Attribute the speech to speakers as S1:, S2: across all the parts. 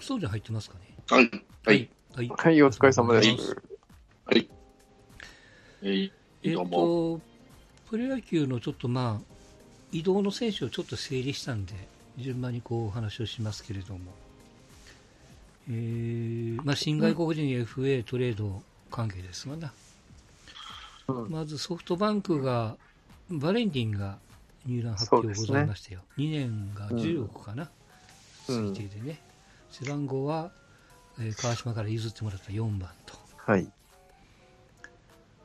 S1: そうじゃ入ってますかね？
S2: はい。はい。
S1: はい。
S3: はい、お疲れ様です。
S2: はい。えー
S1: えっ。と、プロ野球のちょっとまあ、移動の選手をちょっと整理したんで、順番にこうお話をしますけれども、えーまあ、新外国人 FA トレード関係ですわな。
S3: うん
S1: まずソフトバンクが、バレンティンが入団発表ございましたよ。2年が10億かな、
S3: うん
S1: 推定でね。背番号は、えー川島から譲ってもらった4番と。
S3: はい。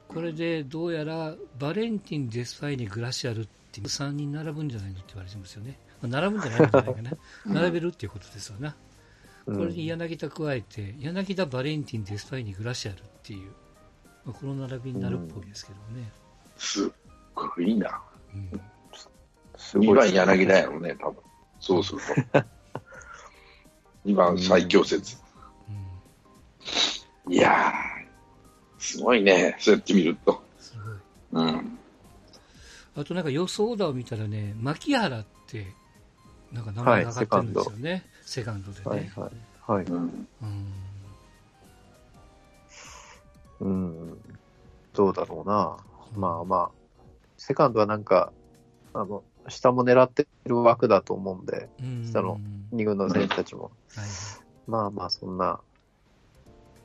S1: これでどうやらバレンティン、デスパイネ、グラシアルっていう3人並ぶんじゃないのって言われてますよね。まあ、並ぶんじゃないんじゃないかな。並べるっていうことですよな。これに柳田加えて、柳田、バレンティン、デスパイネ、グラシアルっていう、まあ、この並びになるっぽいですけどね。
S2: すっごいな。
S1: うん
S2: 2番
S3: すごい
S2: 柳田やろね、多分。そうすると。2番最強説。
S1: うん
S2: いやー、すごいね、そうやって見ると。
S1: すごい。
S2: うん。
S1: あとなんか予想だを見たらね、牧原って、なんか名前が上がってるんですよね。セカンドでね。
S3: はいはい。はい。
S2: うん。
S1: うん
S3: うん。どうだろうな。まあまあ、セカンドはなんか、あの、下も狙ってる枠だと思うんで、
S1: うん
S3: 下の2軍の選手たちも。
S1: はい
S3: まあまあ、そんな、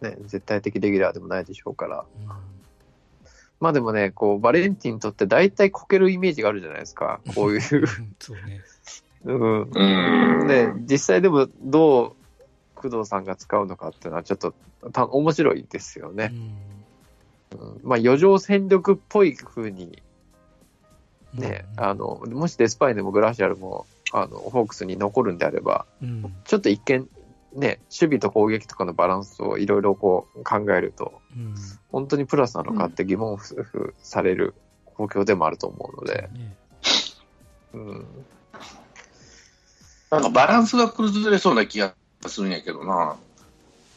S3: ね、絶対的レギュラーでもないでしょうから。
S1: うん
S3: まあでもね、こう、バレンティンにとって大体こけるイメージがあるじゃないですか。こういう。
S1: そうね。
S3: うん。
S2: うん。
S3: で、実際でもどう工藤さんが使うのかっていうのはちょっとた面白いですよね。うんまあ余剰戦力っぽい風に
S1: うん
S3: ね、あ、の、もしデスパイネもグラシアルも、あの、ホークスに残るんであれば、
S1: うん。
S3: ちょっと一見、ね、守備と攻撃とかのバランスをいろいろこう考えると、
S1: うん。
S3: 本当にプラスなのかって疑問符される状況でもあると思うので、
S1: ね。
S3: うん、
S2: なんかバランスが崩れそうな気がするんやけどな。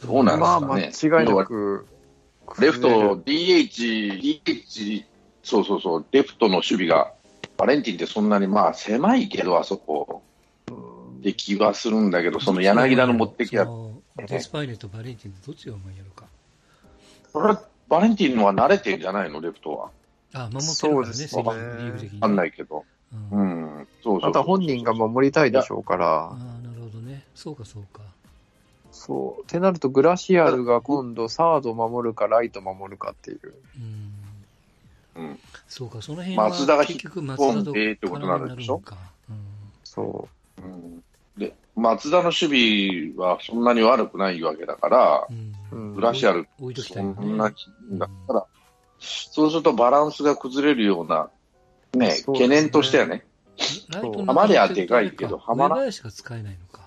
S2: どうなんです
S3: まあ
S2: かね。
S3: 間違いなく、
S2: レフト、DH、DH、そうそうそう、レフトの守備が、バレンティンってそんなにまあ狭いけど、あそこ、で気はするんだけど、その柳田の持ってきや
S1: そ、のデスパイネとバレンティンどっちがうまいやろか？
S2: それはバレンティンのは慣れてんじゃないの、レフトは。
S1: あ、守ってるからね、
S3: そうですね
S1: セリーグリーグ的に。
S2: わかんないけど。
S1: う
S2: うんうそうそう。
S3: また本人が守りたいでしょうから
S1: あ、あ、なるほどね。そうか、そうか。
S3: そう。ってなると、グラシアルが今度、サード守るか、ライト守るかっていう。
S1: うん。
S2: うん
S1: そうか、その辺は
S2: 松田が
S1: 結局松
S2: 本
S1: 田と
S2: 命ってことになるでしょ？
S1: 絡みになるのか。うん
S3: そ
S2: う。ん。で、松田の守備はそんなに悪くないわけだから、
S1: うん。
S3: う。うん
S2: グラシアル、そ。んな、だから、そうするとバランスが崩れるような、ね、
S3: ね。
S2: 懸念としてはね、
S1: ライトの
S2: ハマりゃでかいけどハマら
S1: 上林が使えないのか。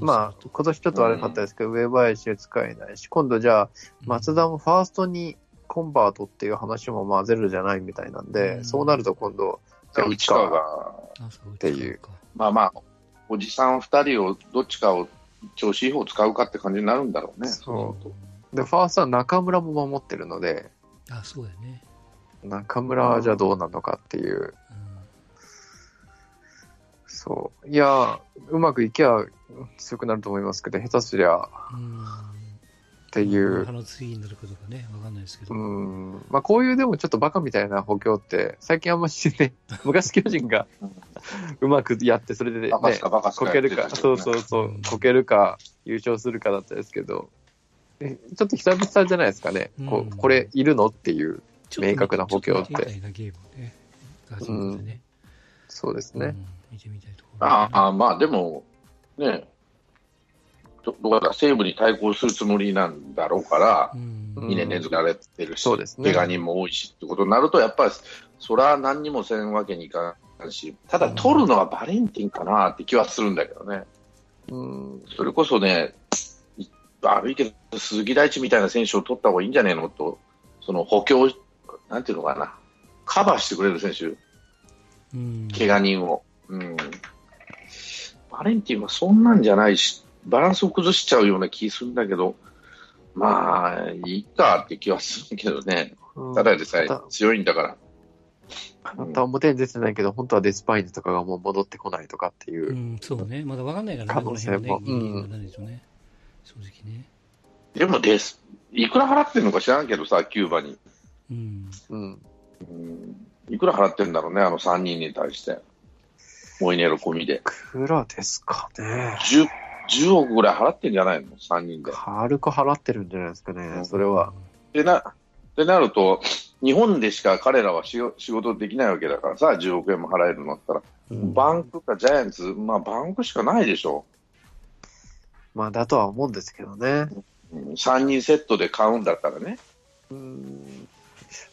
S3: まあ、今年ちょっと悪かったですけど、上林は使えないし、今度じゃあ、松田もファーストにコンバートっていう話もまあゼロじゃないみたいなんで、
S1: うん。
S3: そうなると今度、じゃあ
S2: 内川が、
S3: っていう
S1: か。
S2: まあまあ、おじさん二人をどっちかを調子いい方使うかって感じになるんだろうね。
S3: そう。で、ファーストは中村も守ってるので、
S1: あ、そうやね。
S3: 中村はじゃあどうなのかっていう、
S1: うん。
S3: そう。いや、うまくいきゃ強くなると思いますけど、下手すりゃっ
S1: うん。
S3: ていう。
S1: 歯、の次になるかどうかね、わかんないですけど。
S3: うん、まあこういうでもちょっとバカみたいな補強って、最近あんましね、昔巨人がうまくやって、それでね、
S2: バカすかバカすか
S3: こけるか、そうそうそう
S1: うん、こ
S3: こけるか、優勝するかだったですけど、えちょっと久々じゃないですかね、こ
S1: うん。
S3: うこれいるのっていう、明確な補強って。
S1: ちょと見てみたいなゲームをね、始めてね。
S3: そうですね。
S1: うん。見てみたいところ、
S2: ああ、まあでも、ね、どどうだ、西武に対抗するつもりなんだろうから、
S1: うん。
S2: 2年連続やれてるし、
S3: そうですね
S2: 怪我人も多いしってことになると、やっぱり、それは何にもせんわけにいかんし、ただ取るのはバレンティンかなって気はするんだけどね。
S3: うん、
S2: それこそね、い悪いけど、鈴木大地みたいな選手を取った方がいいんじゃねえのと、その補強、なんていうのかな、カバーしてくれる選手、
S1: うん。
S2: 怪我人を。うん。バレンティンはそんなんじゃないし、バランスを崩しちゃうような気するんだけど、まあ、いいかって気はするけどね。
S3: うん
S2: ただでさえ
S3: た
S2: 強いんだから。
S3: 本当は表に出てないけど、本当はデスパインズとかがもう戻ってこないとかっていうう。
S1: ん、そうね。まだわかんないからね、
S3: 可能性も
S1: この辺はね
S3: うん
S1: ね。正直ね。
S2: でもです、いくら払ってんのか知らんけどさ、キューバに。
S1: うん。
S3: うん。
S2: うんいくら払ってんだろうね、あの3人に対して。モイネロ込みで。
S3: いくらですかね。
S2: 10, 10億ぐらい払ってんじゃないの ?3 人で。っ
S3: 軽く払ってるんじゃないですかね、それは。
S2: てな、ってなると、日本でしか彼らはし仕事できないわけだからさ、10億円も払えるのだったら。
S3: うん
S2: バンクかジャイアンツ、まあバンクしかないでしょ。
S3: まあ、だとは思うんですけどね。
S2: うん3人セットで買うんだったらね。
S3: うん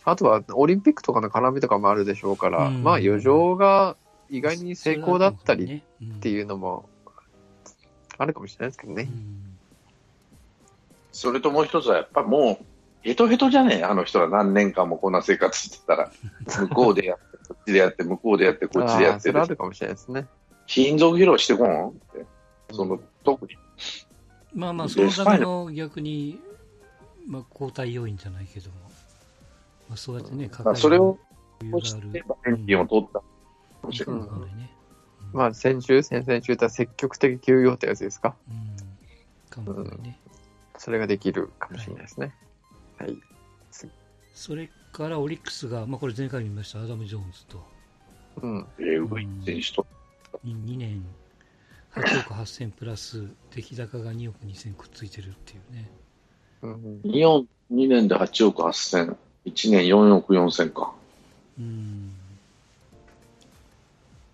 S3: あとは、オリンピックとかの絡みとかもあるでしょうから、
S1: うん
S3: まあ、余剰が意外に成功だったり
S1: っ
S3: ていうのもあるかもしれないですけどね。
S2: それともう一つはやっぱもう、ヘトヘトじゃねえ、あの人ら何年間もこんな生活してたら。向こうでやって、こっちでやって、向こうでやって、こっちでやって
S3: それあるかもしれないですね。
S2: 金属披露してこんって。その、特に。
S1: まあまあ、そのための逆に、まあ、交代要因じゃないけども、まあ、そうやってね、
S2: まあそれを
S1: 余裕がある
S2: して、バレンティンを取ったかもしれない。
S1: わかん。
S3: まあ、先週、先々週とは積極的休養ってやつですか？
S1: うん。かもわかんないね。
S3: それができるかもしれないですね。はい。
S1: それからオリックスが、まあこれ前回見ました、アダム・ジョーンズと、
S3: うん。
S2: えー、ウグイ選手と。
S1: 2年8億8000プラス、出来高が2億2000くっついてるっていうね。
S3: うん、
S2: 2, 4 2年で8億8000、1年4億4000か。
S1: うん。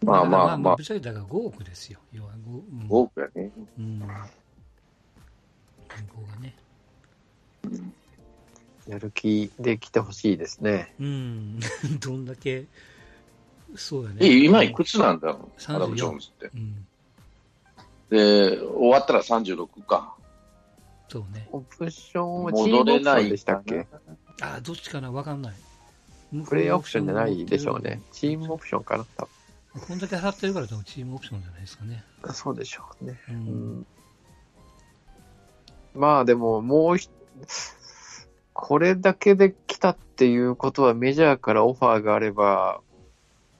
S2: まあまあ
S1: まあ、
S2: まあ
S1: ぶっちゃけだから5億ですよ。要は 5, うん、
S2: 5億やね。
S1: うん。銀行がね。
S3: やる気で来てほしいですね。
S1: うん。どんだけ、そうだね。
S2: え、今いくつなんだろう、
S1: 34
S2: アダム・ジョーンズって。
S1: うん。
S2: で、終わったら36か。
S1: そうね。
S3: オプションは
S2: 戻れない
S3: でしたっけ？
S1: あ、どっちかな？わかんない。
S3: プレイオプションじゃないでしょうね。チームオプションかな多
S1: こんだけ払ってるから多分チームオプションじゃないですかね。
S3: 分そうでしょうね。
S1: う。
S3: うんん。まあでも、もうひ、これだけで来たっていうことはメジャーからオファーがあれば、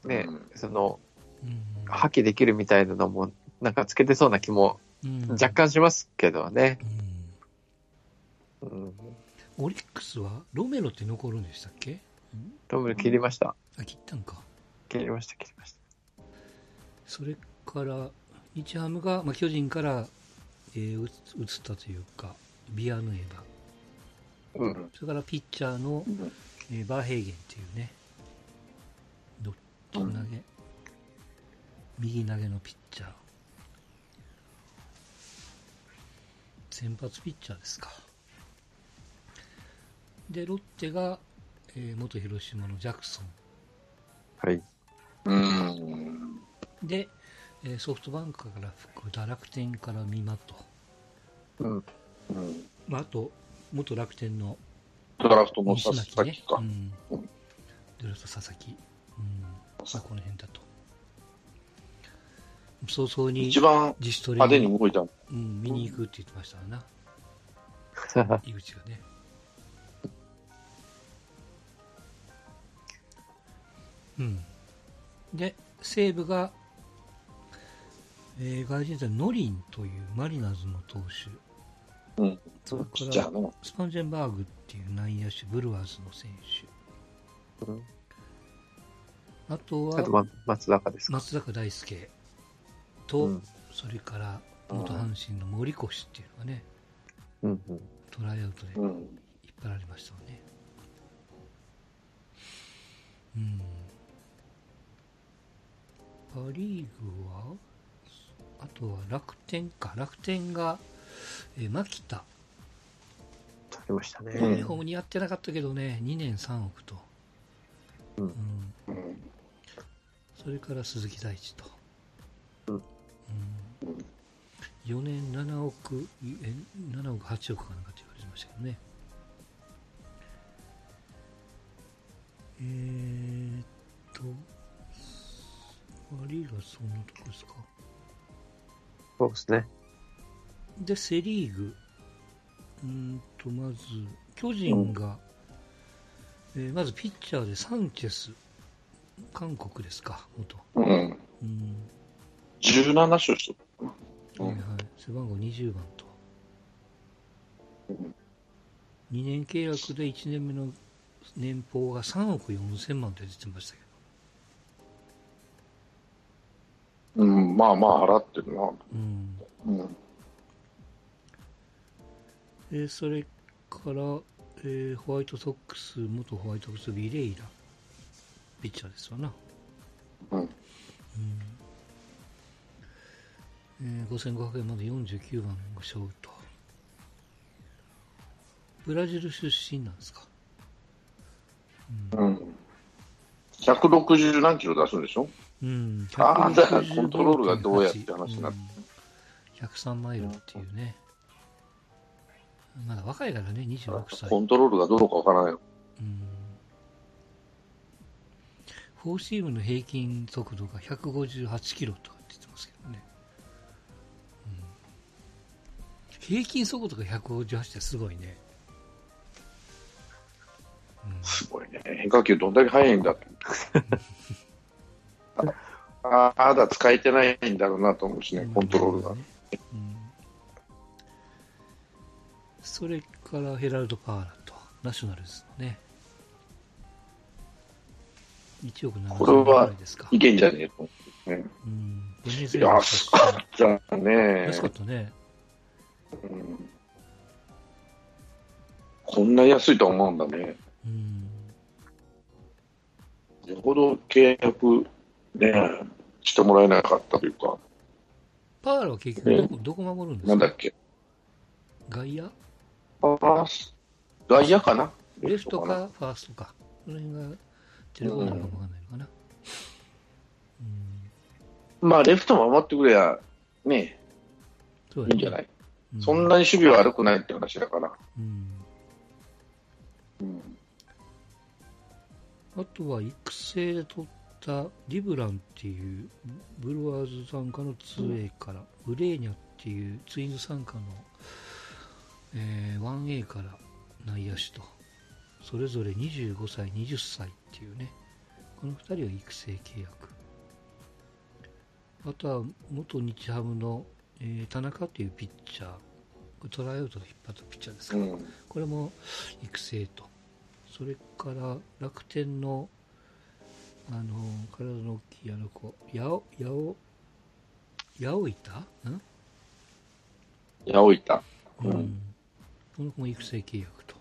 S3: ね、
S2: うん
S3: その、
S1: うん
S3: 破棄できるみたいなのも、なんかつけてそうな気も
S1: うん
S3: 若干しますけどね。
S1: うん
S3: うん。
S1: オリックスはロメロって残るんでしたっけ？
S3: トムル切りました。
S1: あ、切ったんか。
S3: 切りました、切りました。
S1: それから、日ハムが、まあ、巨人から、えー移移ったというか、ビアヌエバ。
S3: うん。
S1: それからピッチャーの、
S2: うん
S1: えーバーヘーゲンっていうね、どっち投げ、右投げのピッチャー。先発ピッチャーですか。で、ロッテが、えー元広島のジャクソン。
S3: はい。
S2: うん。
S1: で、えーソフトバンクから福田、楽天から三馬と、
S3: うん。
S2: うん
S1: まあ、あと、元楽天の
S2: ドラフトの佐々木、か
S1: う。ん、
S2: うん
S1: ドラフト佐々木、うんまあ、この辺だと。早々に
S2: 一番
S1: 自主トレ
S2: 派手に動いたの
S1: うん、見に行くって言ってましたな、井口がね。うん。で、西武が、えー、外人でノリンというマリナーズの投手。
S2: うん。
S1: それから。スパンジェンバーグっていう内野手、ブルワーズの選手。
S3: うん
S1: あと
S3: あと、松坂ですか。
S1: 松坂大輔と、
S3: うん
S1: それから、元阪神の森越っていうのがね、
S3: うんうん。
S1: トライアウトで
S2: うん。
S1: 引っ張られましたよね。うん。パ・リーグは、あとは楽天か。楽天が、えー牧田。
S3: 取りましたね。
S2: うん
S1: 日本にやってなかったけどね、2年3億と。
S3: うん
S1: うん
S2: うん
S1: それから鈴木大地と。
S3: うん
S1: うん4年7億、え7億、8億かなんかって言われてましたけどね。えーっと、パ・リーグはそんなとこですか。
S3: そうですね。
S1: で、セ・リーグ。うーんと、まず、巨人が、えーまずピッチャーでサンチェス韓国ですか、元。
S2: うん。
S1: うん。
S2: 17勝しとった。うん
S1: はいはい。背番号20番と
S2: うん。
S1: 2年契約で1年目の年俸が3億4千万って出てましたけ
S2: うまあまあ払ってるな。
S1: ど。うん。
S2: うん。
S1: で、それから、えーホワイトソックス、元ホワイトソックス、ビレイラ、ピッチャーですわな。
S2: うん。
S1: うん。えー5500円まで49番が勝負と。ブラジル出身なんですか？
S2: うん。160何キロ出すんでしょ？
S1: うん。
S2: あーだから
S1: 165.8
S2: コントロールがどうやって話になって
S1: うん103マイルっていうね。まだ若いからね、26歳。
S2: コントロールがどうかわからないよ。
S1: うんフォーシームの平均速度が158キロとかって言ってますけどね。うん平均速度が158ってすごいね。うん
S2: すごいね。変化球どんだけ速いんだって。ああ、まだ使えてないんだろうなと思うしね、コントロールが。
S1: うんそれからヘラルド・パーラと、ナショナルズのね。1億7000
S2: これは
S1: 万ぐらいですか。
S2: いけんじゃねえとね。
S1: うん。ベネズエラの
S2: 安かったね。
S1: 安かったね。
S2: うんこんなに安いとは思うんだね。
S1: うん。
S2: よほど契約ね、してもらえなかったというか、
S1: パーラは結局どこ、どこ守るんですか？
S2: なんだっけ？
S1: 外野
S2: ファースト外野かな？
S1: レフトかファーストか。その辺がテレコなのかもわかんないのかな。うん。
S2: まあ、レフト守ってくれや、ね、
S1: そう
S2: いいんじゃない、
S1: い
S2: そんなに守備は悪くないって話だから。
S1: うん。
S2: うん
S1: あとは育成で取ったリブランっていうブルワーズ参加の 2A から、ウレーニャっていうツインズ参加の、えー 1A から内野手とそれぞれ25歳20歳っていうねこの2人は育成契約。あとは元日ハムの、えー田中っていうピッチャートライアウトで引っ張ったピッチャーですから、
S2: うん。
S1: これも育成と、それから楽天のあの体の大きいあの子、やお、やお、やおいた？ん？
S2: 八百板。
S1: う
S2: うんん。
S1: この子も育成契約と。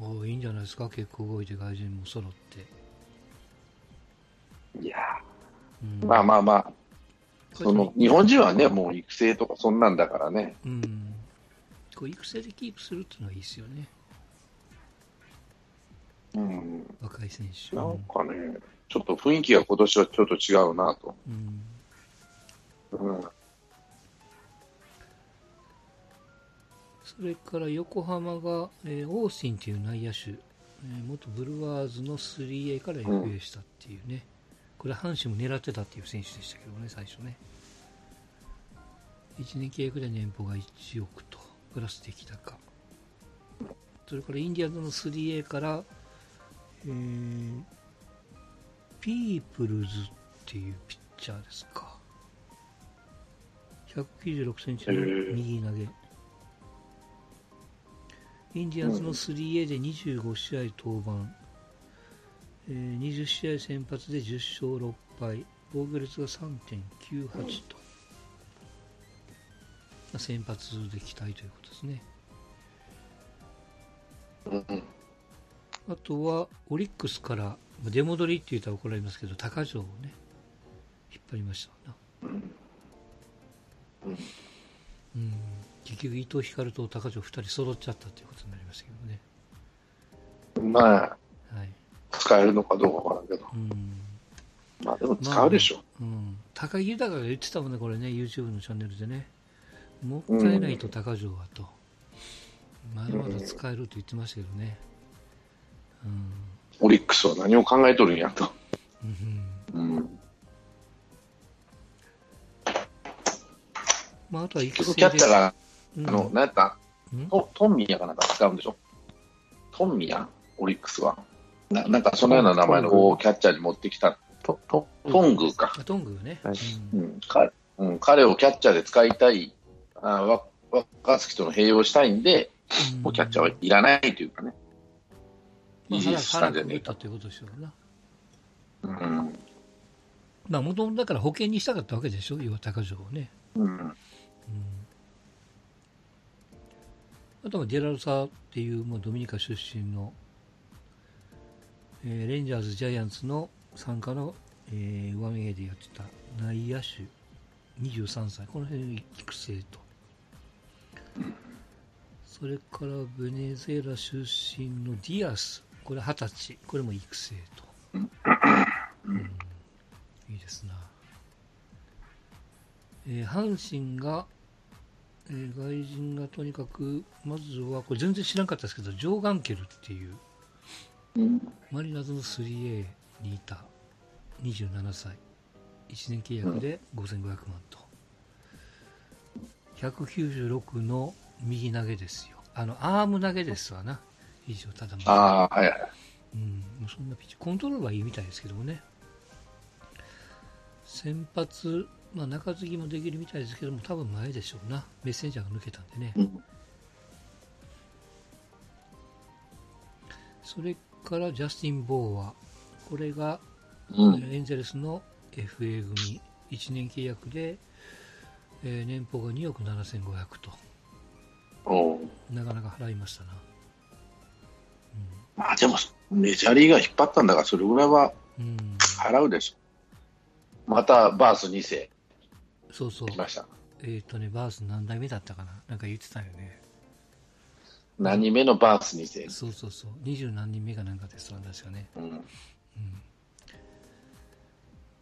S1: うん。おいいんじゃないですか、結構動いて外人も揃って。
S2: いや
S1: うん、
S2: ーまあまあまあ、その、日本人はね、もう育成とかそんなんだからね。
S1: うん。こう育成でキープするっていうのはいいですよね、
S2: うん。
S1: 若い選手。
S2: なんかね、ちょっと雰囲気が今年はちょっと違うなと。
S1: うん
S2: うん。
S1: それから横浜が、えーオースティンという内野手、えー元ブルワーズの 3A から FA したっていうね、これ阪神も狙ってたっていう選手でしたけどね、最初ね。1年契約で年俸が1億と、プラス出来高。それからインディアンズの 3A から、えーピープルズっていうピッチャーですか。196センチの右投げ。インディアンズの 3A で25試合登板、えー20試合先発で10勝6敗、防御率が3.98と、まあ先発で期待ということですね。
S2: うん
S1: あとはオリックスから、まあ出戻りって言ったら怒られますけど、高城をね、引っ張りましたな。うん、結局、伊藤光と高城2人揃っちゃったということになりましたけどね。
S2: まあ、
S1: はい
S2: 使えるのかどうかわからんけど。
S1: うん
S2: まあでも使うでしょ。
S1: うん、高木豊が言ってたもんね、これね、YouTube のチャンネルでね、もったいないと高城はと、まだまだ使えると言ってましたけどね。うん
S2: オリックスは何を考えとるんやと。
S1: うん。
S2: うん。
S1: まあ、あとは育
S2: 結
S1: 成で。
S2: 局キャッチャーが、
S1: うん。
S2: あの、何やった？
S1: うん？
S2: トトンミヤかなんか使うんでしょ？トンミヤ？オリックスは。ななんかそのような名前の子をキャッチャーに持ってきた、
S3: と、と、
S2: トングか。
S1: あトングね。
S3: はい。
S1: うん。
S2: うん。かうん、彼をキャッチャーで使いたい、あわ若月との併用したいんで、もうキャッチャーはいらないというかね、
S1: まあ、
S2: イギリスした
S1: 腹
S2: んじゃねえか。
S1: ということでしょうな。
S2: うん
S1: まあ、もともとだから保険にしたかったわけでしょ、要は高城をね。
S2: うん
S1: うんあとはデラロサっていうもうドミニカ出身の、えーレンジャーズ、ジャイアンツの参加の、えー、1A でやってた内野手23歳、この辺育成と。それからベネズエラ出身のディアス、これ20歳、これも育成と。うんいいですな。えー阪神が、えー外人がとにかく、まずは、これ全然知らなかったですけど、ジョー・ガンケルっていう、
S2: うん
S1: マリナーズの 3A にいた27歳、1年契約で5500万と、196の右投げですよ。あの、アーム投げですわな。以上、ただま
S2: ああ、はいはい。
S1: うん、もうそんなピッチコントロールはいいみたいですけどもね。先発、まあ、中継ぎもできるみたいですけども、多分前でしょうな。メッセンジャーが抜けたんでね。
S2: うん
S1: それからジャスティン・ボーア。これが、
S2: うん
S1: エンゼルスの FA 組、1年契約で、えー年俸が2億7500と、なかなか払いましたな。
S2: まあでも、メジャーリーガー引っ張ったんだから、それぐらいは
S1: うん、うん、
S2: 払うでしょ。またバース2世
S1: そうそう
S2: 来。ました。
S1: えっ、とね、バース何代目だったかな？なんか言ってたよね。
S2: 何人目のバース2世？
S1: そうそうそう。二十何人目かなんかですわ、確かね。
S2: うん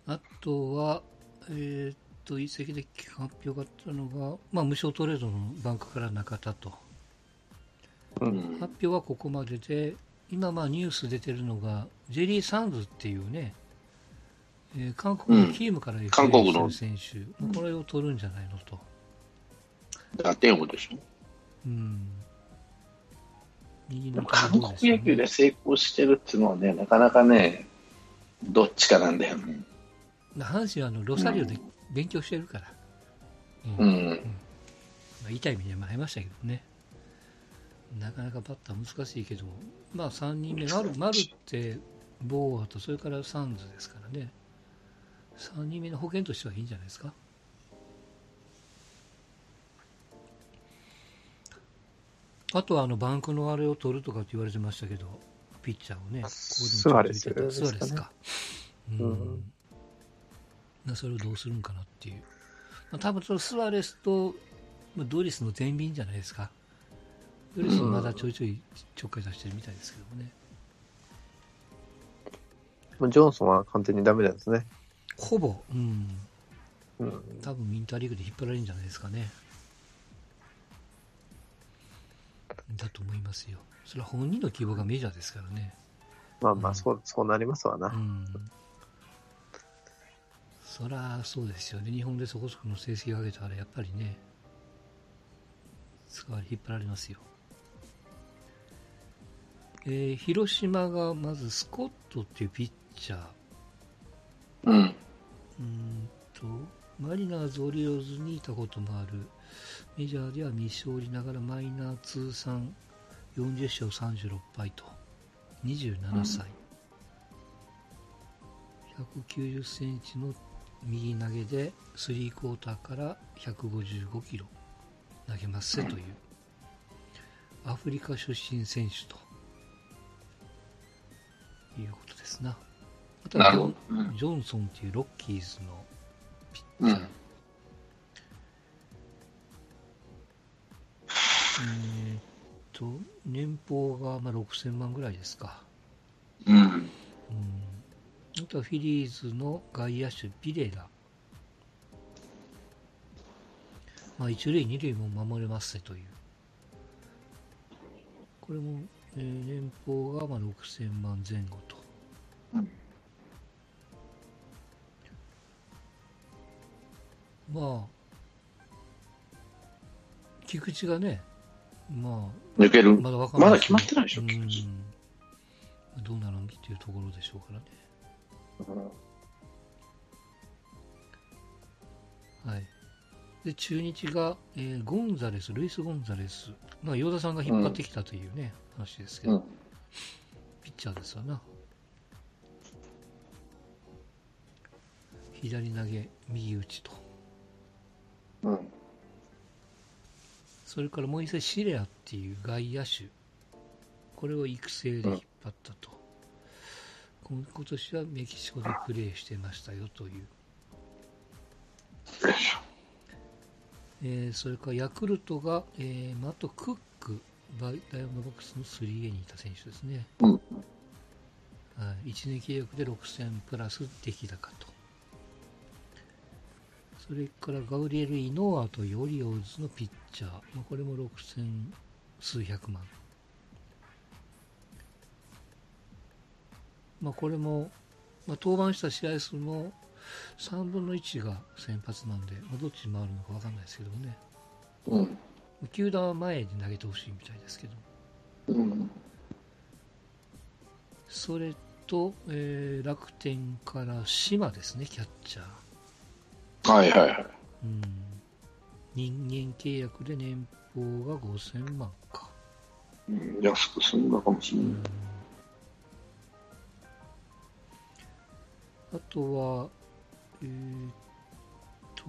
S1: あとは、えーっと、移籍で発表があったのが、まあ、無償トレードのバンクから中田と。
S2: うん
S1: 発表はここまでで、今まあニュース出てるのが、ジェリー・サンズっていうね、えー韓国のキームから
S2: 韓国の
S1: 選手、これを取るんじゃないのと。
S2: 打点王でしょ？
S1: うん。
S2: 韓国野球で成功してるっていうのはね、なかなかね、どっちかなんだよね。
S1: 阪神はあのロサリオで勉強してるから。
S2: う
S1: うん
S2: ん。
S1: まあ、痛い目には遭いましたけどね。なかなかバッター難しいけど、まあ3人目、丸丸って、ボーアと、それからサンズですからね。3人目の保険としてはいいんじゃないですか？あとはあのバンクのあれを取るとかって言われてましたけど、ピッチャーをね、ここ
S3: スアレス
S1: スアレスか。う
S3: うん
S1: ん。なそれをどうするんかなっていう。まあ、多分そのスアレスとまあドリスの天秤じゃないですか。ドリスもまだちょいちょいちょっかい出してるみたいですけどもね。
S3: もうジョンソンは完全にダメなんですね。
S1: ほぼ、うん。
S3: うん。
S1: 多分インターリーグで引っ張られるんじゃないですかね。だと思いますよ。それは本人の希望がメジャーですからね。
S3: まあまあ、そう、そうなりますわな。
S1: うん。そらそうですよね。日本でそこそこの成績を上げたらやっぱりね、使われ引っ張られますよ。えー広島がまずスコットっていうピッチャー。
S2: うん。
S1: うーんと、マリナーズ、オリオールズにいたこともある、メジャーでは未勝利ながらマイナー通算40勝36敗と、27歳、190センチの右投げで、スリークォーターから155キロ投げますせという、アフリカ出身選手ということですな。あとはジョ。
S2: うん
S1: ジョンソンっていうロッキーズのピッ
S2: うん
S1: チャー。えーっと、年俸がまあ6000万ぐらいですか。
S2: うん。
S1: うん。あとはフィリーズの外野手、ビレラ。まあ、一塁、二塁も守れますねという。これも、えー年俸がまあ6000万前後と。
S2: うん
S1: まあ、菊池がね、まあ、
S2: 抜ける？
S1: まだわかんない
S2: まだ決まってないでしょ
S1: うん
S2: 菊池
S1: どうなるんっていうところでしょうからね。はい。で、中日が、えーゴンザレス、ルイス・ゴンザレス、まあ、ヨ田さんが引っ張ってきたというね、話ですけど、
S2: うん。
S1: ピッチャーですわな。左投げ、右打ちと。
S2: うん。
S1: それからもう一回シレアっていう外野手。これを育成で引っ張ったと。今今年はメキシコでプレーしてましたよという。えーそれからヤクルトが、えーマット・クッダイヤモンドバックスの 3A にいた選手ですね。
S2: うん。
S1: はい、1年契約で6000プラス出来高と。それからガウリエル・イノアとヨリオーズのピッチャー、まあ、これも6000数百万。まあ、これも、まあ、登板した試合数の3分の1が先発なんで、まあ、どっちに回るのか分かんないですけどもね。
S2: うん。
S1: 球団は前に投げてほしいみたいですけど。
S2: うん。
S1: それと、えー楽天から島ですね、キャッチャー。
S2: はいはいはい。
S1: うん、人間契約で年俸が5000万か。
S2: うん安く済んだかもしれない。
S1: うんあとは、えーっと、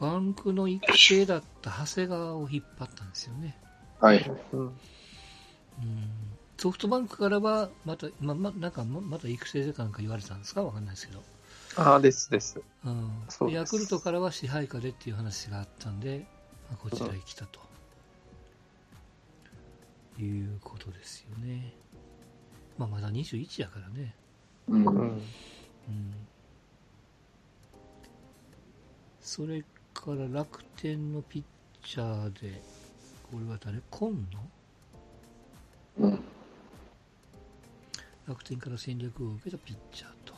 S1: バンクの育成だった長谷川を引っ張ったんですよね。
S2: はい。
S3: うん。
S1: うんソフトバンクからは、また、ま、ま、なんかま、また育成でかなんか言われたんですか？わかんないですけど。
S3: ああ、ですです。
S1: うん
S3: そう
S1: ヤクルトからは支配下でっていう話があったんで、まあ、こちらへ来たと、いうことですよね。まあ、まだ21やからね。
S2: うん。
S3: うん。
S1: うん。それから楽天のピッチャーで、これは誰？今野？
S2: うん。
S1: 楽天から戦略を受けたピッチャーと。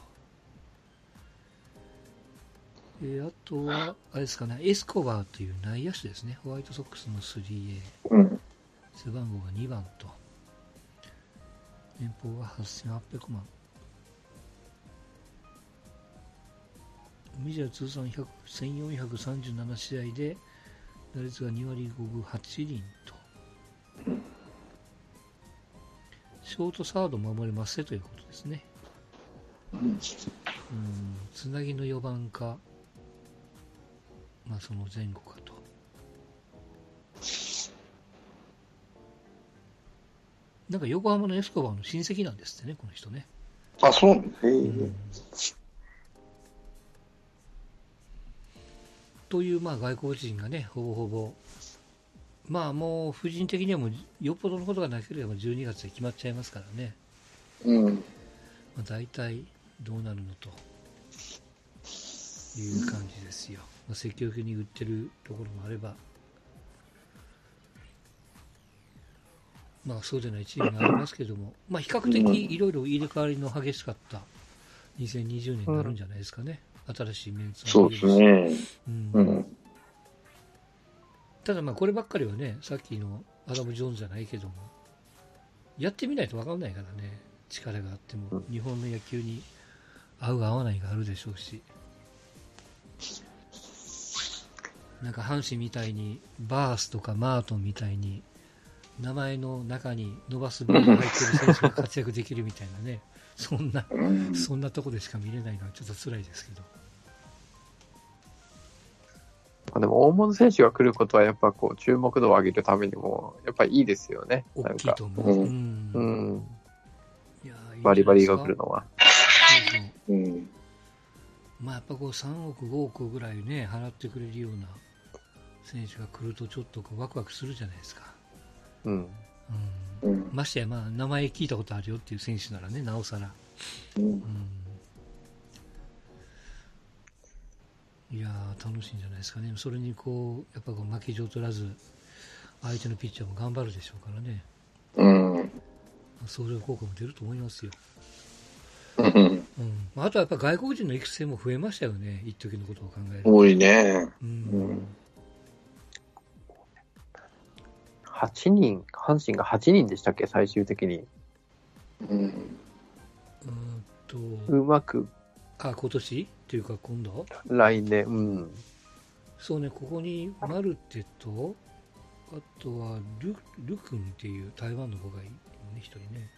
S1: えーあとは、あれですかね、エスコバーという内野手ですね。ホワイトソックスの 3A。
S2: うん。
S1: 背番号が2番と。年俸が8800万。メジャー通算100 1437試合で、打率が2割5分8厘と。ショートサード守れますということですね。うん、つなぎの4番か、まあその前後かと。なんか横浜のエスコバーの親戚なんですってね、この人ね。
S2: あ、そう。へえ。
S1: うんというまあ外国人がね、ほぼほぼ、まあもう、夫人的にはもうよっぽどのことがなければ12月で決まっちゃいますからね、
S2: うん。
S1: まあ、大体どうなるのという感じですよ。まあ、積極的に売ってるところもあれば、まあそうでないチームもありますけども、まあ比較的いろいろ入れ替わりの激しかった2020年になるんじゃないですかね。新しいメンツ
S2: そうですね。
S1: うん
S2: うん。
S1: ただまあこればっかりはね、さっきのアダム・ジョーンズじゃないけども、やってみないと分かんないからね、力があっても、日本の野球に合う合わないがあるでしょうし、なんか阪神みたいに、バースとかマートンみたいに、名前の中に伸ばすビーが入ってる選手が活躍できるみたいなね、そんな、
S2: うん。
S1: そんなとこでしか見れないのはちょっと辛いですけど。
S3: まあでも大物選手が来ることはやっぱこう注目度を上げるためにもやっぱいいですよね。な
S1: 大
S3: んか。
S1: きいと思う。
S2: うん
S3: バリバリが来るのは。
S1: まあ、やっぱこう3億、5億ぐらいね、払ってくれるような選手が来ると、ちょっとこうワクワクするじゃないですか。
S3: うん。
S1: うん、
S2: うん。
S1: ましてや、まあ、名前聞いたことあるよっていう選手ならね、なおさら。
S2: うん
S1: いやー、楽しいんじゃないですかね。それにこう、やっぱこう負け状取らず、相手のピッチャーも頑張るでしょうからね。
S2: うん。
S1: 相乗効果も出ると思いますよ。
S2: うん。
S1: うん、あとはやっぱ外国人の育成も増えましたよね、一時のことを考えると。
S2: 多いね。
S1: う
S2: うんん。
S3: 8人、阪神が8人でしたっけ、最終的に。
S2: うん。
S1: うんと、
S3: うまく
S1: あ、今年？っていうか今度？
S3: 来年、うん。
S1: そうね、ここにマルテと、あとはルル君っていう台湾の子がいるね、一人ね。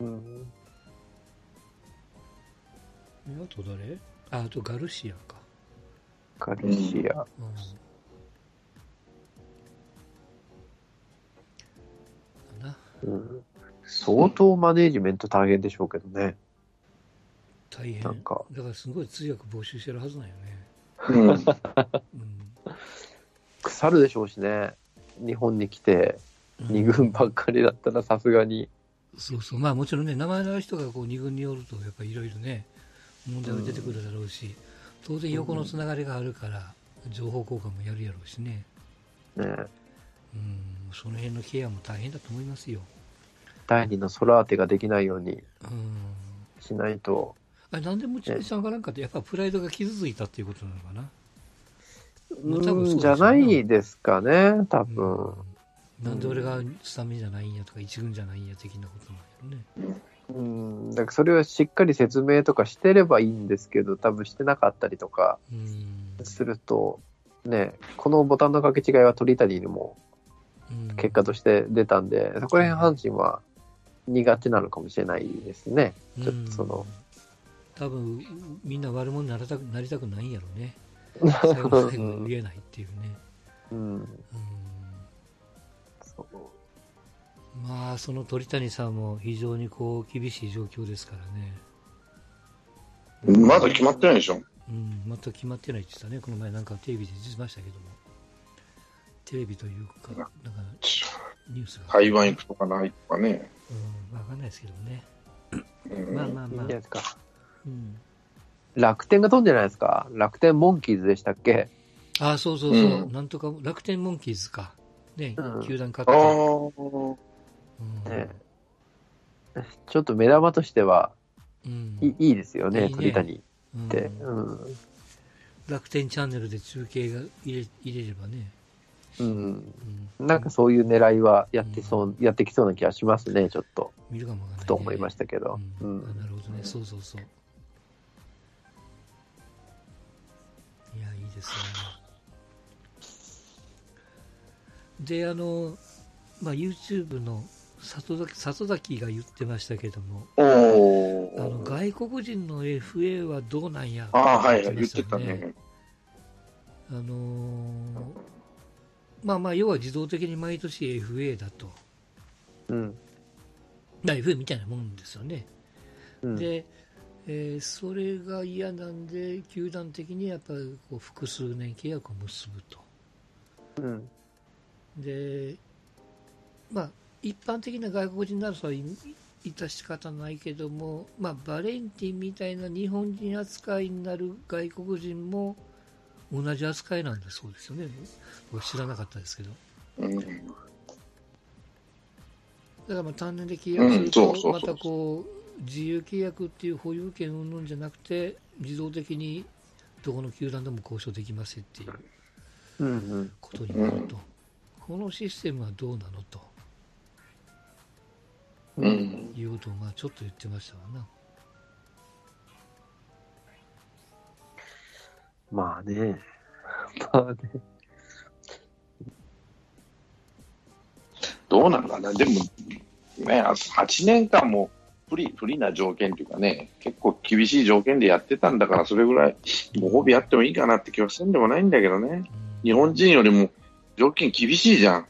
S3: うん。
S1: えあと誰？あ、あとガルシアか。
S3: ガルシア。
S1: うん。かな。
S3: うん。相当マネージメント大変でしょうけどね。
S1: 大変。
S3: なんか
S1: だからすごい通訳募集してるはずなんよね。
S2: うん。
S1: うん。
S3: 腐るでしょうしね。日本に来て、二軍ばっかりだったらさすがに。
S1: そうそう。まあもちろんね、名前のある人がこう二軍におると、やっぱりいろいろね、問題は出てくるだろうし、当然横のつながりがあるから、情報交換もやるやろうしね。
S3: ね、
S1: うん。その辺のケアも大変だと思いますよ。
S3: 第二の空当てができないように
S1: うん。
S3: しないと。
S1: あれなんで持ち主さんがなんかって、やっぱプライドが傷ついたっていうことなのかな？まあ多分そう
S3: うん、
S1: ですよね
S3: じゃないですかね、多分。
S1: うんなんで俺がスタメンじゃないんやとか、一軍じゃないんや的なことなんやろね。
S3: うん、だからそれはしっかり説明とかしてればいいんですけど、多分してなかったりとか
S1: うん。
S3: すると、ね、このボタンの掛け違いは鳥谷にも
S1: うん
S3: 結果として出たんで、そこら辺阪神は苦手なのかもしれないですね。ちょっとその、
S1: 多分みんな悪者になりたくなりたくないんやろうね。最後の最後まで言えないっていうね、
S3: うん、
S1: うん、まあその鳥谷さんも非常にこう厳しい状況ですからね、
S2: まだ決まってないでしょ。
S1: うん、全く決まってないって言ってたね。この前なんかテレビで出てましたけども。テレビというかなんかニュースが、
S2: 台湾行くとかないとかね。
S1: うん、わかんないですけどね、
S2: うん。
S1: まあまあまあ。
S3: ゃないですか。
S1: うん、
S3: 楽天が飛んでないですか？楽天モンキーズでしたっけ？
S1: ああそうそうそう、
S2: うん。
S1: なんとか楽天モンキーズか。ね、
S3: うん。
S1: 球団勝
S2: あ
S1: った、
S2: あ。
S1: うん。
S3: ね。ちょっと目玉としては
S1: うん。
S3: いいいですよね、
S1: いいね。
S3: 鳥谷って。
S1: うん。
S3: うん。
S1: 楽天チャンネルで中継が入れ入れればね、
S3: うん。
S1: うん、
S3: なんかそういう狙いはやってそう、やってきそうな気がしますね、ちょっと、
S1: 見るかもわかんない、ね、
S3: と思いましたけど。
S1: う
S3: うん。
S1: なるほどね、そうそうそう。ですね。で、あの、まあ、YouTube の里崎里崎が言ってましたけども、
S2: お
S1: あの外国人の FA はどうなんや
S2: ああ、はい、言っ
S1: てま
S2: たね。
S1: あのーまあまあ、要は自動的に毎年 FA だと。
S3: うん。
S1: まあ FA みたいなもんですよね。
S3: うん。
S1: で、えーそれが嫌なんで、球団的にやっぱりこう複数年契約を結ぶと。
S3: うん。
S1: で、まあ、一般的な外国人ならそれはいたし方ないけども、まあ、バレンティンみたいな日本人扱いになる外国人も同じ扱いなんだそうですよね。僕知らなかったですけど。
S2: うん。
S1: だからまあ単年で契約すると、またこう、自由契約っていう保有権云々じゃなくて、自動的にどこの球団でも交渉できますっていう
S3: うん。うん。
S1: ことになると。このシステムはどうなのと
S2: うん。
S1: いうことをまあちょっと言ってましたわな。
S3: まあね。まあね。
S2: どうなんだね。でも、ね、8年間も不利、不利な条件というかね、結構厳しい条件でやってたんだから、それぐらい、ご褒美あってもいいかなって気はするんでもないんだけどね。
S1: うん
S2: 日本人よりも条件厳しいじゃん。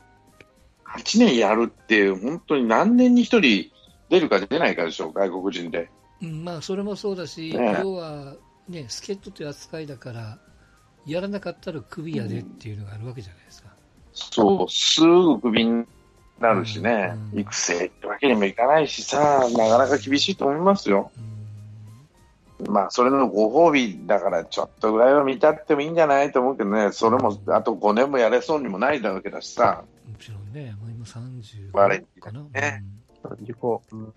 S2: 8年やるって、本当に何年に1人出るか出ないかでしょ、外国人で。
S1: うん、まあそれもそうだし、
S2: ね
S1: 要は、ね、助っ人という扱いだから、やらなかったらクビやでっていうのがあるわけじゃないですか。
S2: そう、すぐクビになるしね、
S1: うん
S2: 育成ってわけにもいかないしさ、なかなか厳しいと思いますよ。
S1: うん
S2: まあ、それのご褒美だから、ちょっとぐらいは見たってもいいんじゃないと思うけどね、それもあと5年もやれそうにもないだけだしさ、
S1: もちろんね、もう今30
S2: バレンティン
S1: かな。
S2: ね
S3: 35。うん。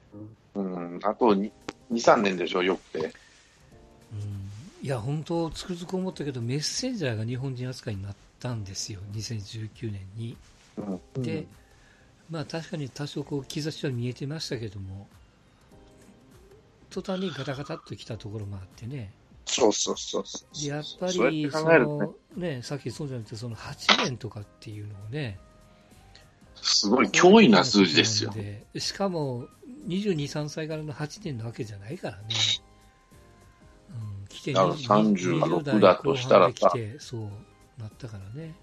S2: うん、あと2、3年でしょ、よくて。
S1: うんうんいや、本当、つくづく思ったけど、メッセンジャーが日本人扱いになったんですよ、2019年に。
S2: うん
S1: で、まあ確かに多少こう兆しは見えてましたけども、途端にガタガタっときたところもあってね。
S2: そうそうそうそう。
S1: やっぱり、
S2: そうやって
S1: そ
S2: 考えるとね
S1: の、ね、さっきそうじゃなくて、その8年とかっていうのをね、
S2: すごい脅威な数字ですよ。
S1: でしかも、22、3歳からの8年なわけじゃないからね。うん、来て
S2: だから36だとしたらさ
S1: 20代後半で来て、そう、なったからね。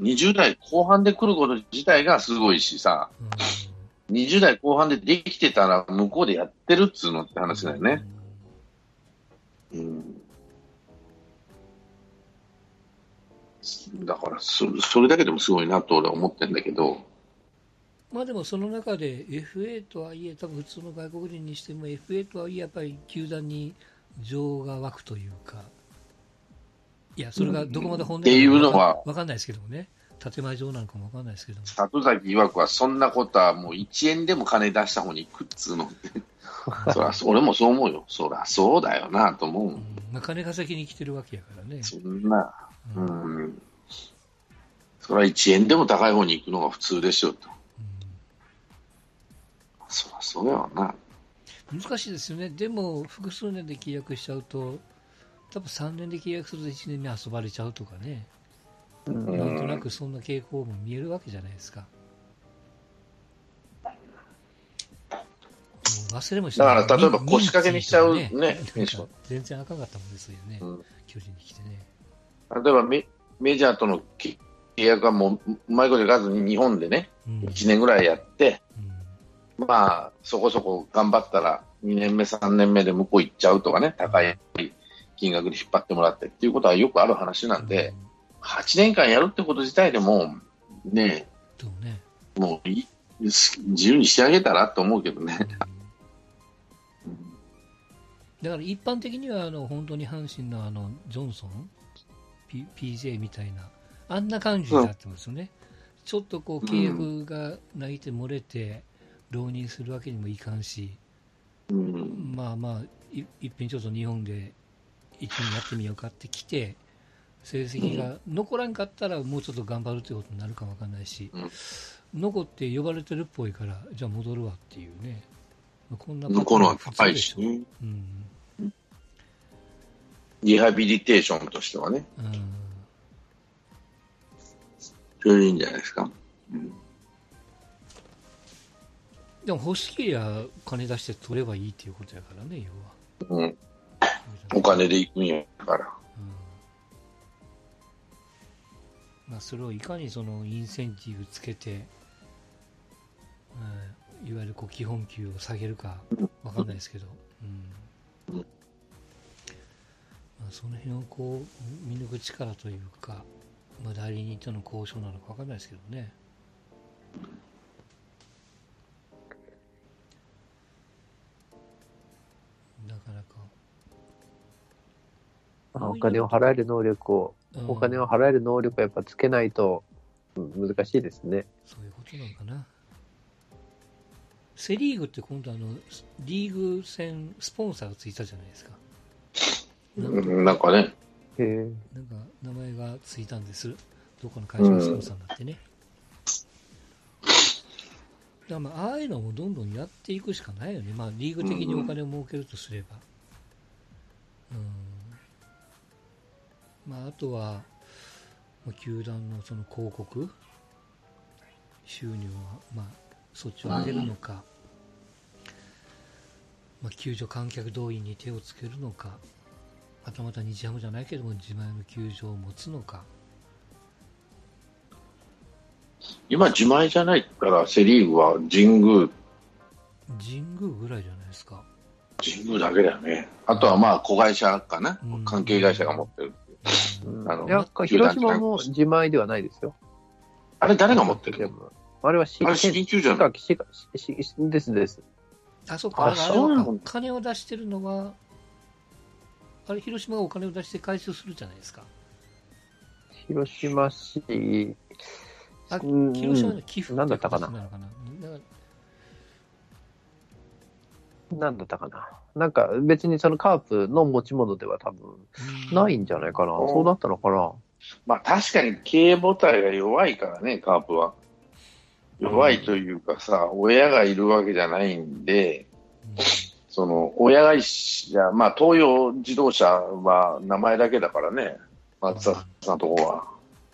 S2: 20代後半で来ること自体がすごいしさ、
S1: うん
S2: 20代後半でできてたら向こうでやってるっつうのって話だよね。。うん。だからそ、それだけでもすごいなと俺は思ってんだけど、
S1: まあでもその中で FA とはいえ、多分普通の外国人にしても FA とはいえ、やっぱり球団に情が湧くというか、いや、それがどこまで本音
S2: っていうのは
S1: わかんないですけどもね、建前上なのかもわかんないですけども、
S2: 里崎曰くはそんなことはもう1円でも金出した方に行くっつうの。そら、俺もそう思うよ。そら、そうだよなと思う
S1: うん。まあ、金稼ぎに来てるわけやからね。
S2: そんな、
S1: う
S2: うんん。それは1円でも高い方に行くのが普通でしょと。そら、そうだよな。
S1: うん難しいですよね、でも複数年で契約しちゃうと、多分3年で契約すると1年目遊ばれちゃうとかね、
S3: うん。
S2: うん
S1: なんとなくそんな傾向も見えるわけじゃないですか。忘れもし
S2: だから例えば腰掛けにしちゃう
S1: ミンチとかんか全然赤かったもんですよね、
S2: うん。
S1: 巨人に来てね。
S2: 例えばメメジャーとの契約はもう、うまいこといかずに日本でね、
S1: うん。
S2: 1年ぐらいやって、
S1: うん。
S2: まあ、そこそこ頑張ったら、2年目、3年目で向こう行っちゃうとかね、高い金額に引っ張ってもらってっていうことはよくある話なんで、8年間やるってこと自体でも、ね、
S1: ね、
S2: もういい自由にしてあげたらと思うけどね。
S1: うん。だから一般的にはあの本当に阪神のあのジョンソン、P、PJ みたいな、あんな感じになってますよね、ちょっとこう契約が泣いて漏れて、浪人するわけにもいかんし、
S2: うん。
S1: まあまあ、いいっぺんちょっと日本で一年やってみようかって来て、成績が残らんかったらもうちょっと頑張るということになるかもわかんないし、
S2: うん。
S1: 残って呼ばれてるっぽいから、じゃあ戻るわっていうね、まあこんな
S2: 向こうのは高い
S1: でし
S2: ね、
S1: うん。
S2: リハビリテーションとしてはね、
S1: うん。
S2: それでいいんじゃないですか。うん。
S1: でも欲しけりゃ金出して取ればいいっていうことやからね、要は。
S2: うん、お金で行くんやから。
S1: うんまあ、それをいかにそのインセンティブつけて、うんいわゆるこう基本給を下げるかわかんないですけど、うんまあ、その辺をこう見抜く力というか、まあ、代理人との交渉なのかわかんないですけどね。なかなか。
S3: まあお金を払える能力を、
S1: うん
S3: お金を払える能力をやっぱつけないとうん難しいですね。
S1: そういうことなのかな。セ・リーグって今度あの、リーグ戦スポンサーがついたじゃないですか。なんか
S2: うんなんかね、
S3: へえ。
S1: なんか名前がついたんです。どこの会社のスポンサーになってね。だからまあ、ああいうのもどんどんやっていくしかないよね。まあ、リーグ的にお金を儲けるとすれば。うん。まあ、あとは、まあ、球団のその広告収入は、まあ、そっちを上げるのか、まあ、球場観客動員に手をつけるのか、またまた日ハムじゃないけども自前の球場を持つのか、
S2: 今、自前じゃないから、セ・リーグは神宮、
S1: 神宮ぐらいじゃないですか。
S2: 神宮だけだよね。あとはまあ、子会社かな、
S1: うん
S2: 関係会社が持ってる。
S1: うん
S2: あの
S3: いや、広島も自前ではないですよ。
S2: あれ、誰が持ってるの？
S3: あれはし
S2: あれ、資金球じゃない？
S3: しかしししですです。
S1: あ、そっか、
S2: あ
S1: あれあれ
S2: そうなの
S1: は金を出してるのは、あれ、広島がお金を出して回収するじゃないですか。
S3: 広島市、
S1: あ、
S3: うん
S1: 広島の寄付
S3: なんだったかな？
S1: な
S3: んだったかな？なんか別にそのカープの持ち物では多分
S1: うん
S3: ないんじゃないかな。
S2: うん
S3: そうだったのかな。
S2: まあ、確かに経営母体が弱いからね、カープは。弱いというかさ、親がいるわけじゃないんで、
S1: うん
S2: そその、親会社、まあ、東洋自動車は名前だけだからね、松田さんのとこは。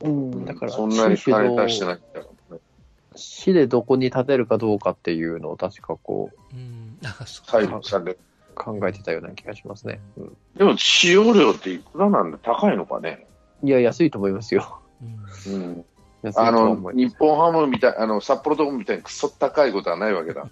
S3: うん、だから、
S2: そんなに金出してないんだからね。
S3: 市でどこに建てるかどうかっていうのを確かこう
S1: うん。あ、そう。
S2: 配慮される。
S3: 考えてたような気がしますね。うん、
S2: でも、使用料っていくらなんだ高いのかね。
S3: いや、安いと思いますよ。
S1: うん。
S2: あの日本ハムみたい、あの、札幌ドームみたいにクソ高いことはないわけだ。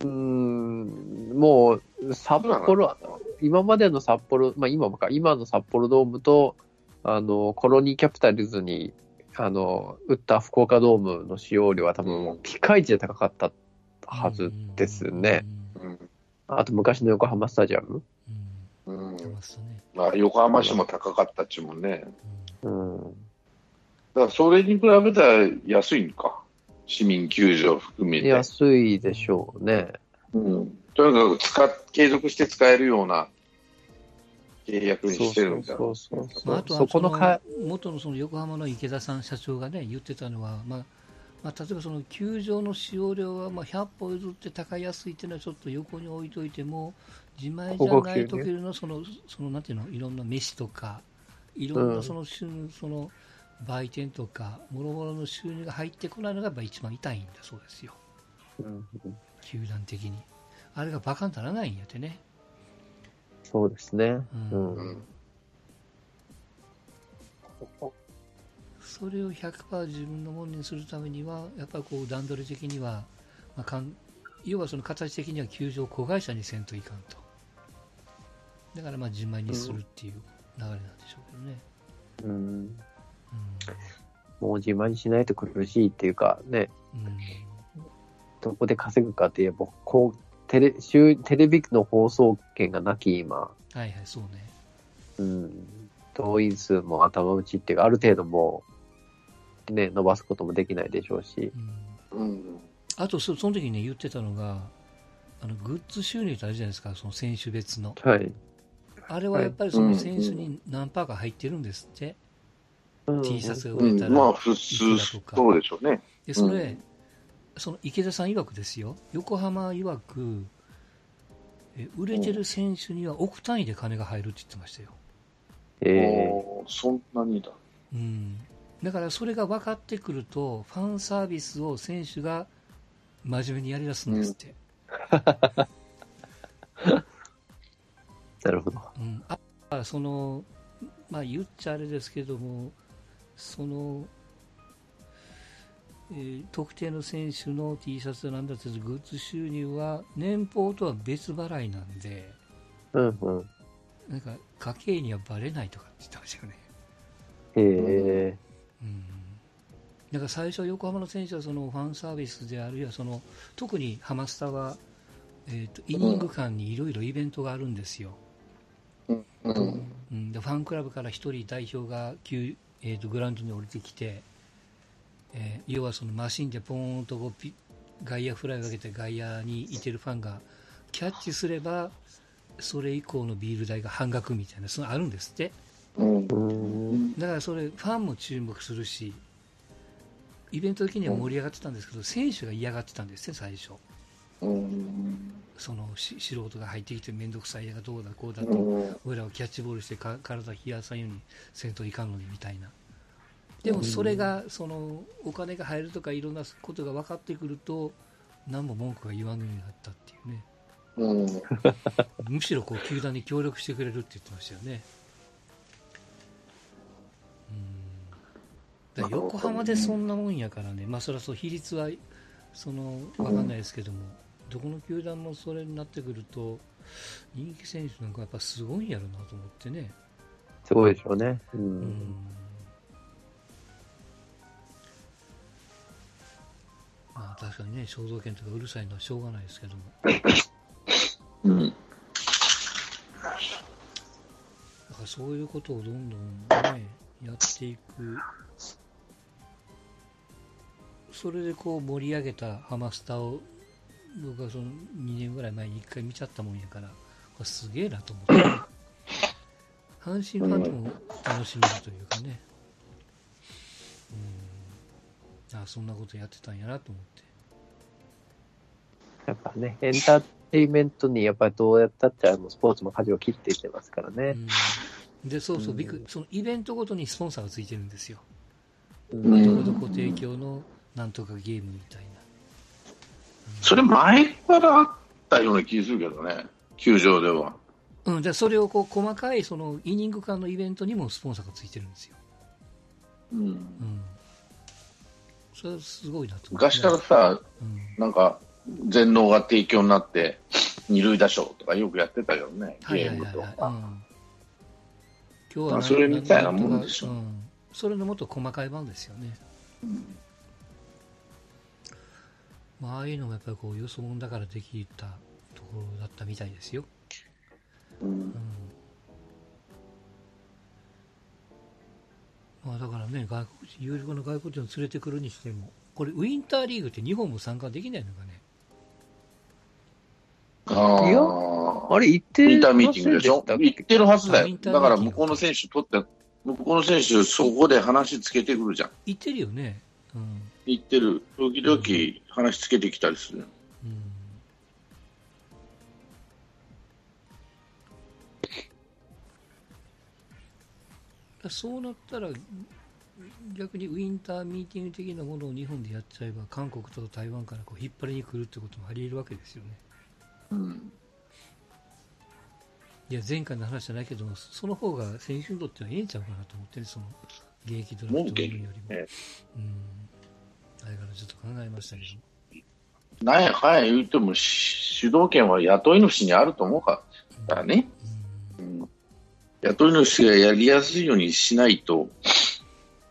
S3: うーん、もう、札幌、今までの札幌、まあ今もか、今の札幌ドームと、あの、コロニーキャピタルズに、あの、打った福岡ドームの使用量は多分もう、ピカイチで高かったはずですね。
S2: うん。
S3: あと昔の横浜スタジアム？
S1: うん。ま
S2: あ、横浜市も高かったっちゅうもんね。
S1: うん。
S3: うん。
S2: だから、それに比べたら安いんか。市民球場含めて。
S3: 安いでしょうね。
S2: うん。とにかく使っ、継続して使えるような契約にしてるんだ
S3: そうそうそう
S1: まあ、あとは
S3: そこのか、
S1: 元のその横浜の池田さん社長がね言ってたのは、まあまあ、例えばその球場の使用量はまあ100歩譲って高安いっていうのはちょっと横に置いといても自前じゃない時のそのそのなんていうの？いろんな飯とかいろんなその収入その売店とかもろもろの収入が入ってこないのがやっぱ一番痛いんだそうですよ。
S3: うん。
S1: 球団的に。あれがバカにならないんやってね、
S3: そうですね。
S1: う
S3: うんん。
S2: うん。
S1: それを100%自分のものにするためには、やっぱりこう段取り的には、まあ、かん要はその形的には球場子会社にせんといかんと。だからまあ自前にするっていう流れなんでしょうけどね。
S3: うん。もう自慢にしないと苦しいっていうか、ね、
S1: うん。うん
S3: どこで稼ぐかって言えば、こう、テレ、週テレビの放送権がなき今、
S1: はいはい、そうね。
S3: うん、動員数も頭打ちっていうか、ある程度もう、ね、伸ばすこともできないでしょうし、
S1: うん、
S2: うん。
S1: あとそ、その時にね、言ってたのが、あのグッズ収入ってあるじゃないですか、その選手別の。
S3: はい。
S1: あれはやっぱりその選手に何パーか入ってるんですって、
S3: うん
S1: T シャツが
S2: うん
S1: 売れたら。
S2: まあ、普通、そうでしょうね。
S1: でそれ、
S2: うん
S1: その池田さん曰くですよ、横浜曰く、え売れてる選手には億単位で金が入るって言ってましたよ。
S3: え
S2: おーそんなにだ。
S1: うん、だからそれが分かってくると、ファンサービスを選手が真面目にやりだすんですって。
S3: なるほど。
S1: うん、あその、まあ、言っちゃあれですけども、その、えー特定の選手の T シャツなんだってグッズ収入は年俸とは別払いなんで、
S3: うんうん。
S1: なんか家計にはバレないとかって言ってましたよね。
S3: へえ
S1: うんだから最初、横浜の選手はそのファンサービスであるいはその特にハマスタは、えー、とイニング間にいろいろイベントがあるんですよ。
S2: うん。うん。
S1: うん、でファンクラブから1人代表が球、えー、とグラウンドに降りてきて、えー要はそのマシンでポーンとこうピ外野フライをかけて外野にいてるファンがキャッチすればそれ以降のビール代が半額みたいなそのあるんですって。だからそれファンも注目するしイベント的には盛り上がってたんですけど選手が嫌がってたんですね最初。
S2: うん。
S1: そのし素人が入ってきて面倒くさいやがどうだこうだと、
S2: うん。
S1: 俺らをキャッチボールしてか体冷やさんようにせんといかんのにみたいな。でもそれがそのお金が入るとかいろんなことが分かってくると何も文句が言わぬようになったっていうね。
S2: うん。
S1: むしろこう球団に協力してくれるって言ってましたよね横浜でそんなもんやからね、まあ、それはそう比率はその分かんないですけども、どこの球団もそれになってくると人気選手なんかやっぱすごいんやろなと思ってね。
S3: すごいでしょうね。う。
S1: うんんまあ確かにね、肖像権とかうるさいのはしょうがないですけども、
S2: うん。
S1: だからそういうことをどんどんね、やっていく、それでこう盛り上げたハマスタを、僕はその2年ぐらい前に1回見ちゃったもんやから、これすげえなと思って、阪神ファンでも楽しめるというかね、うん、あそんなことやってたんやなと思って。
S3: やっぱね、エンターテイメントにやっぱりどうやったってあのスポーツも舵を切っていってますからね。
S1: うん、で、そうそう、ビッグ、そのイベントごとにスポンサーがついてるんですよ。
S3: うん
S1: どこどこ提供のなんとかゲームみたいな。
S2: それ前からあったような気がするけどね、球場では。
S1: うん、でそれをこう細かいそのイニング間のイベントにもスポンサーがついてるんですよ。
S2: うん、
S1: うん。それはすごいなと
S2: 昔からさ、
S1: うん
S2: なんか、全能が提供になって、二塁打賞とかよくやってたよね、ゲームと
S1: はいはいはいはい
S2: か。それみたいなもんでしょ
S1: うんそれのもっと細かい版ですよね。まあ、ああいうのもやっぱりこう、よそ者だからできたところだったみたいですよ。
S2: うん
S1: うん。まあ、だからね、外国人、有力な外国人を連れてくるにしても、これ、ウィンターリーグって日本も参加できないのかね。
S2: あ
S3: いや
S2: あ
S3: あれ、行って
S2: ウィンターミーティングでしょ？行ってるはずだよだから向こうの選手取って、向こうの選手そこで話つけてくるじゃん。
S1: 行ってるよね。うん。
S2: 行ってる。時々話つけてきたりする。
S1: うんだそうなったら逆にウィンターミーティング的なものを日本でやっちゃえば韓国と台湾からこう引っ張りに来るってこともあり得るわけですよね
S2: うん。
S1: いや前回の話じゃないけどその方が選手にとってはええんちゃうかなと思ってねその現役ドラフトよりも、
S2: え
S1: うん、あれからちょっと考えましたけど
S2: なんやかんや言うても、し主導権は雇い主にあると思うからね。
S1: うん
S2: うん雇い主がやりやすいようにしないと、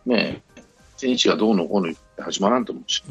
S2: ねえ、選手がどうのこうの始まらんと思うし。